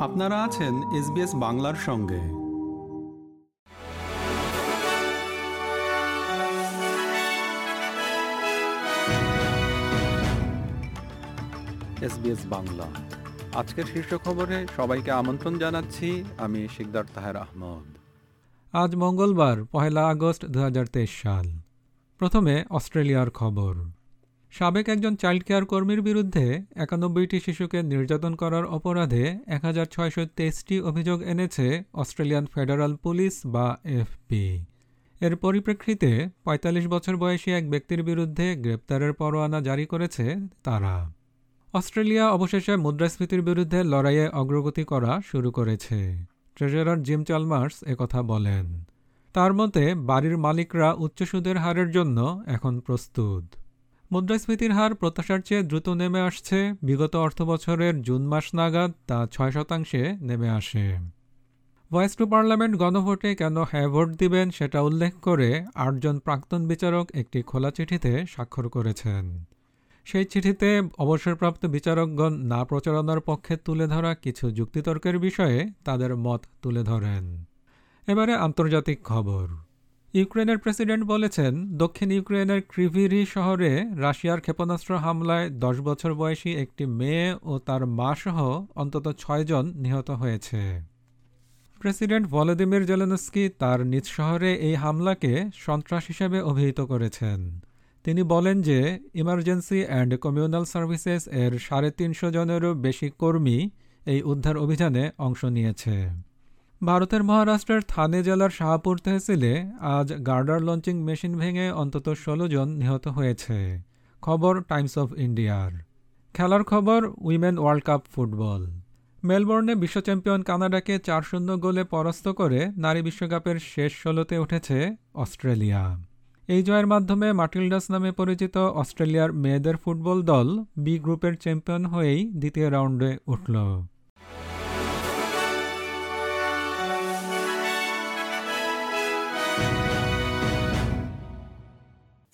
আপনারা আছেন এসবিএস বাংলার সঙ্গে। এসবিএস বাংলা। আজকের শীর্ষ খবরে সবাইকে আমন্ত্রণ জানাচ্ছি আমি শিকদার তাহের আহমদ। আজ মঙ্গলবার পহেলা আগস্ট দু হাজার তেইশ সাল। প্রথমে অস্ট্রেলিয়ার খবর। সাবেক একজন চাইল্ড কেয়ার কর্মীর বিরুদ্ধে একানব্বইটি শিশুকে নির্যাতন করার অপরাধে এক হাজার ছয়শো তেইশটি অভিযোগ এনেছে অস্ট্রেলিয়ান ফেডারাল পুলিশ বা এফপি। এর পরিপ্রেক্ষিতে ৪৫ বছর বয়সী এক ব্যক্তির বিরুদ্ধে গ্রেপ্তারের পরোয়ানা জারি করেছে তারা। অস্ট্রেলিয়া অবশেষে মুদ্রাস্ফীতির বিরুদ্ধে লড়াইয়ে অগ্রগতি করা শুরু করেছে। ট্রেজারার জিম চালমার্স একথা বলেন। তার মতে, বাড়ির মালিকরা উচ্চ সুদের হারের জন্য এখন প্রস্তুত। মুদ্রাস্ফীতির হার প্রত্যাশার চেয়ে দ্রুত নেমে আসছে। বিগত অর্থবছরের জুন মাস নাগাদ তা ছয় শতাংশে নেমে আসে। ভয়েস টু পার্লামেন্ট গণভোটে কেন হ্যাঁ ভোট দিবেন সেটা উল্লেখ করে আটজন প্রাক্তন বিচারক একটি খোলা চিঠিতে স্বাক্ষর করেছেন। সেই চিঠিতে অবসরপ্রাপ্ত বিচারকগণ না প্রচারণার পক্ষে তুলে ধরা কিছু যুক্তিতর্কের বিষয়ে তাদের মত তুলে ধরেন। এবারে আন্তর্জাতিক খবর। ইউক্রেনের প্রেসিডেন্ট বলেছেন, দক্ষিণ ইউক্রেনের ক্রিভিরি শহরে রাশিয়ার ক্ষেপণাস্ত্র হামলায় দশ বছর বয়সী একটি মেয়ে ও তার মা সহ অন্তত ছয়জন নিহত হয়েছে। প্রেসিডেন্ট ভলোদিমির জেলেনস্কি তার নিজ শহরে এই হামলাকে সন্ত্রাস হিসেবে অভিহিত করেছেন। তিনি বলেন যে, ইমার্জেন্সি অ্যান্ড কমিউনাল সার্ভিসেস এর সাড়ে তিনশো জনেরও বেশি কর্মী এই উদ্ধার অভিযানে অংশ নিয়েছে। ভারতের মহারাষ্ট্রের থানে জেলার শাহপুর তহসিলে আজ গার্ডার লঞ্চিং মেশিন ভেঙে অন্তত ষোলো জন নিহত হয়েছে। খবর টাইমস অফ ইন্ডিয়ার। খেলার খবর, উইমেন ওয়ার্ল্ড কাপ ফুটবল। মেলবোর্নে বিশ্ব চ্যাম্পিয়ন কানাডাকে চার শূন্য গোলে পরাস্ত করে নারী বিশ্বকাপের শেষ ষোলোতে উঠেছে অস্ট্রেলিয়া। এই জয়ের মাধ্যমে মার্টিলডাস নামে পরিচিত অস্ট্রেলিয়ার মেয়েদের ফুটবল দল বি গ্রুপের চ্যাম্পিয়ন হয়েই দ্বিতীয় রাউন্ডে উঠল।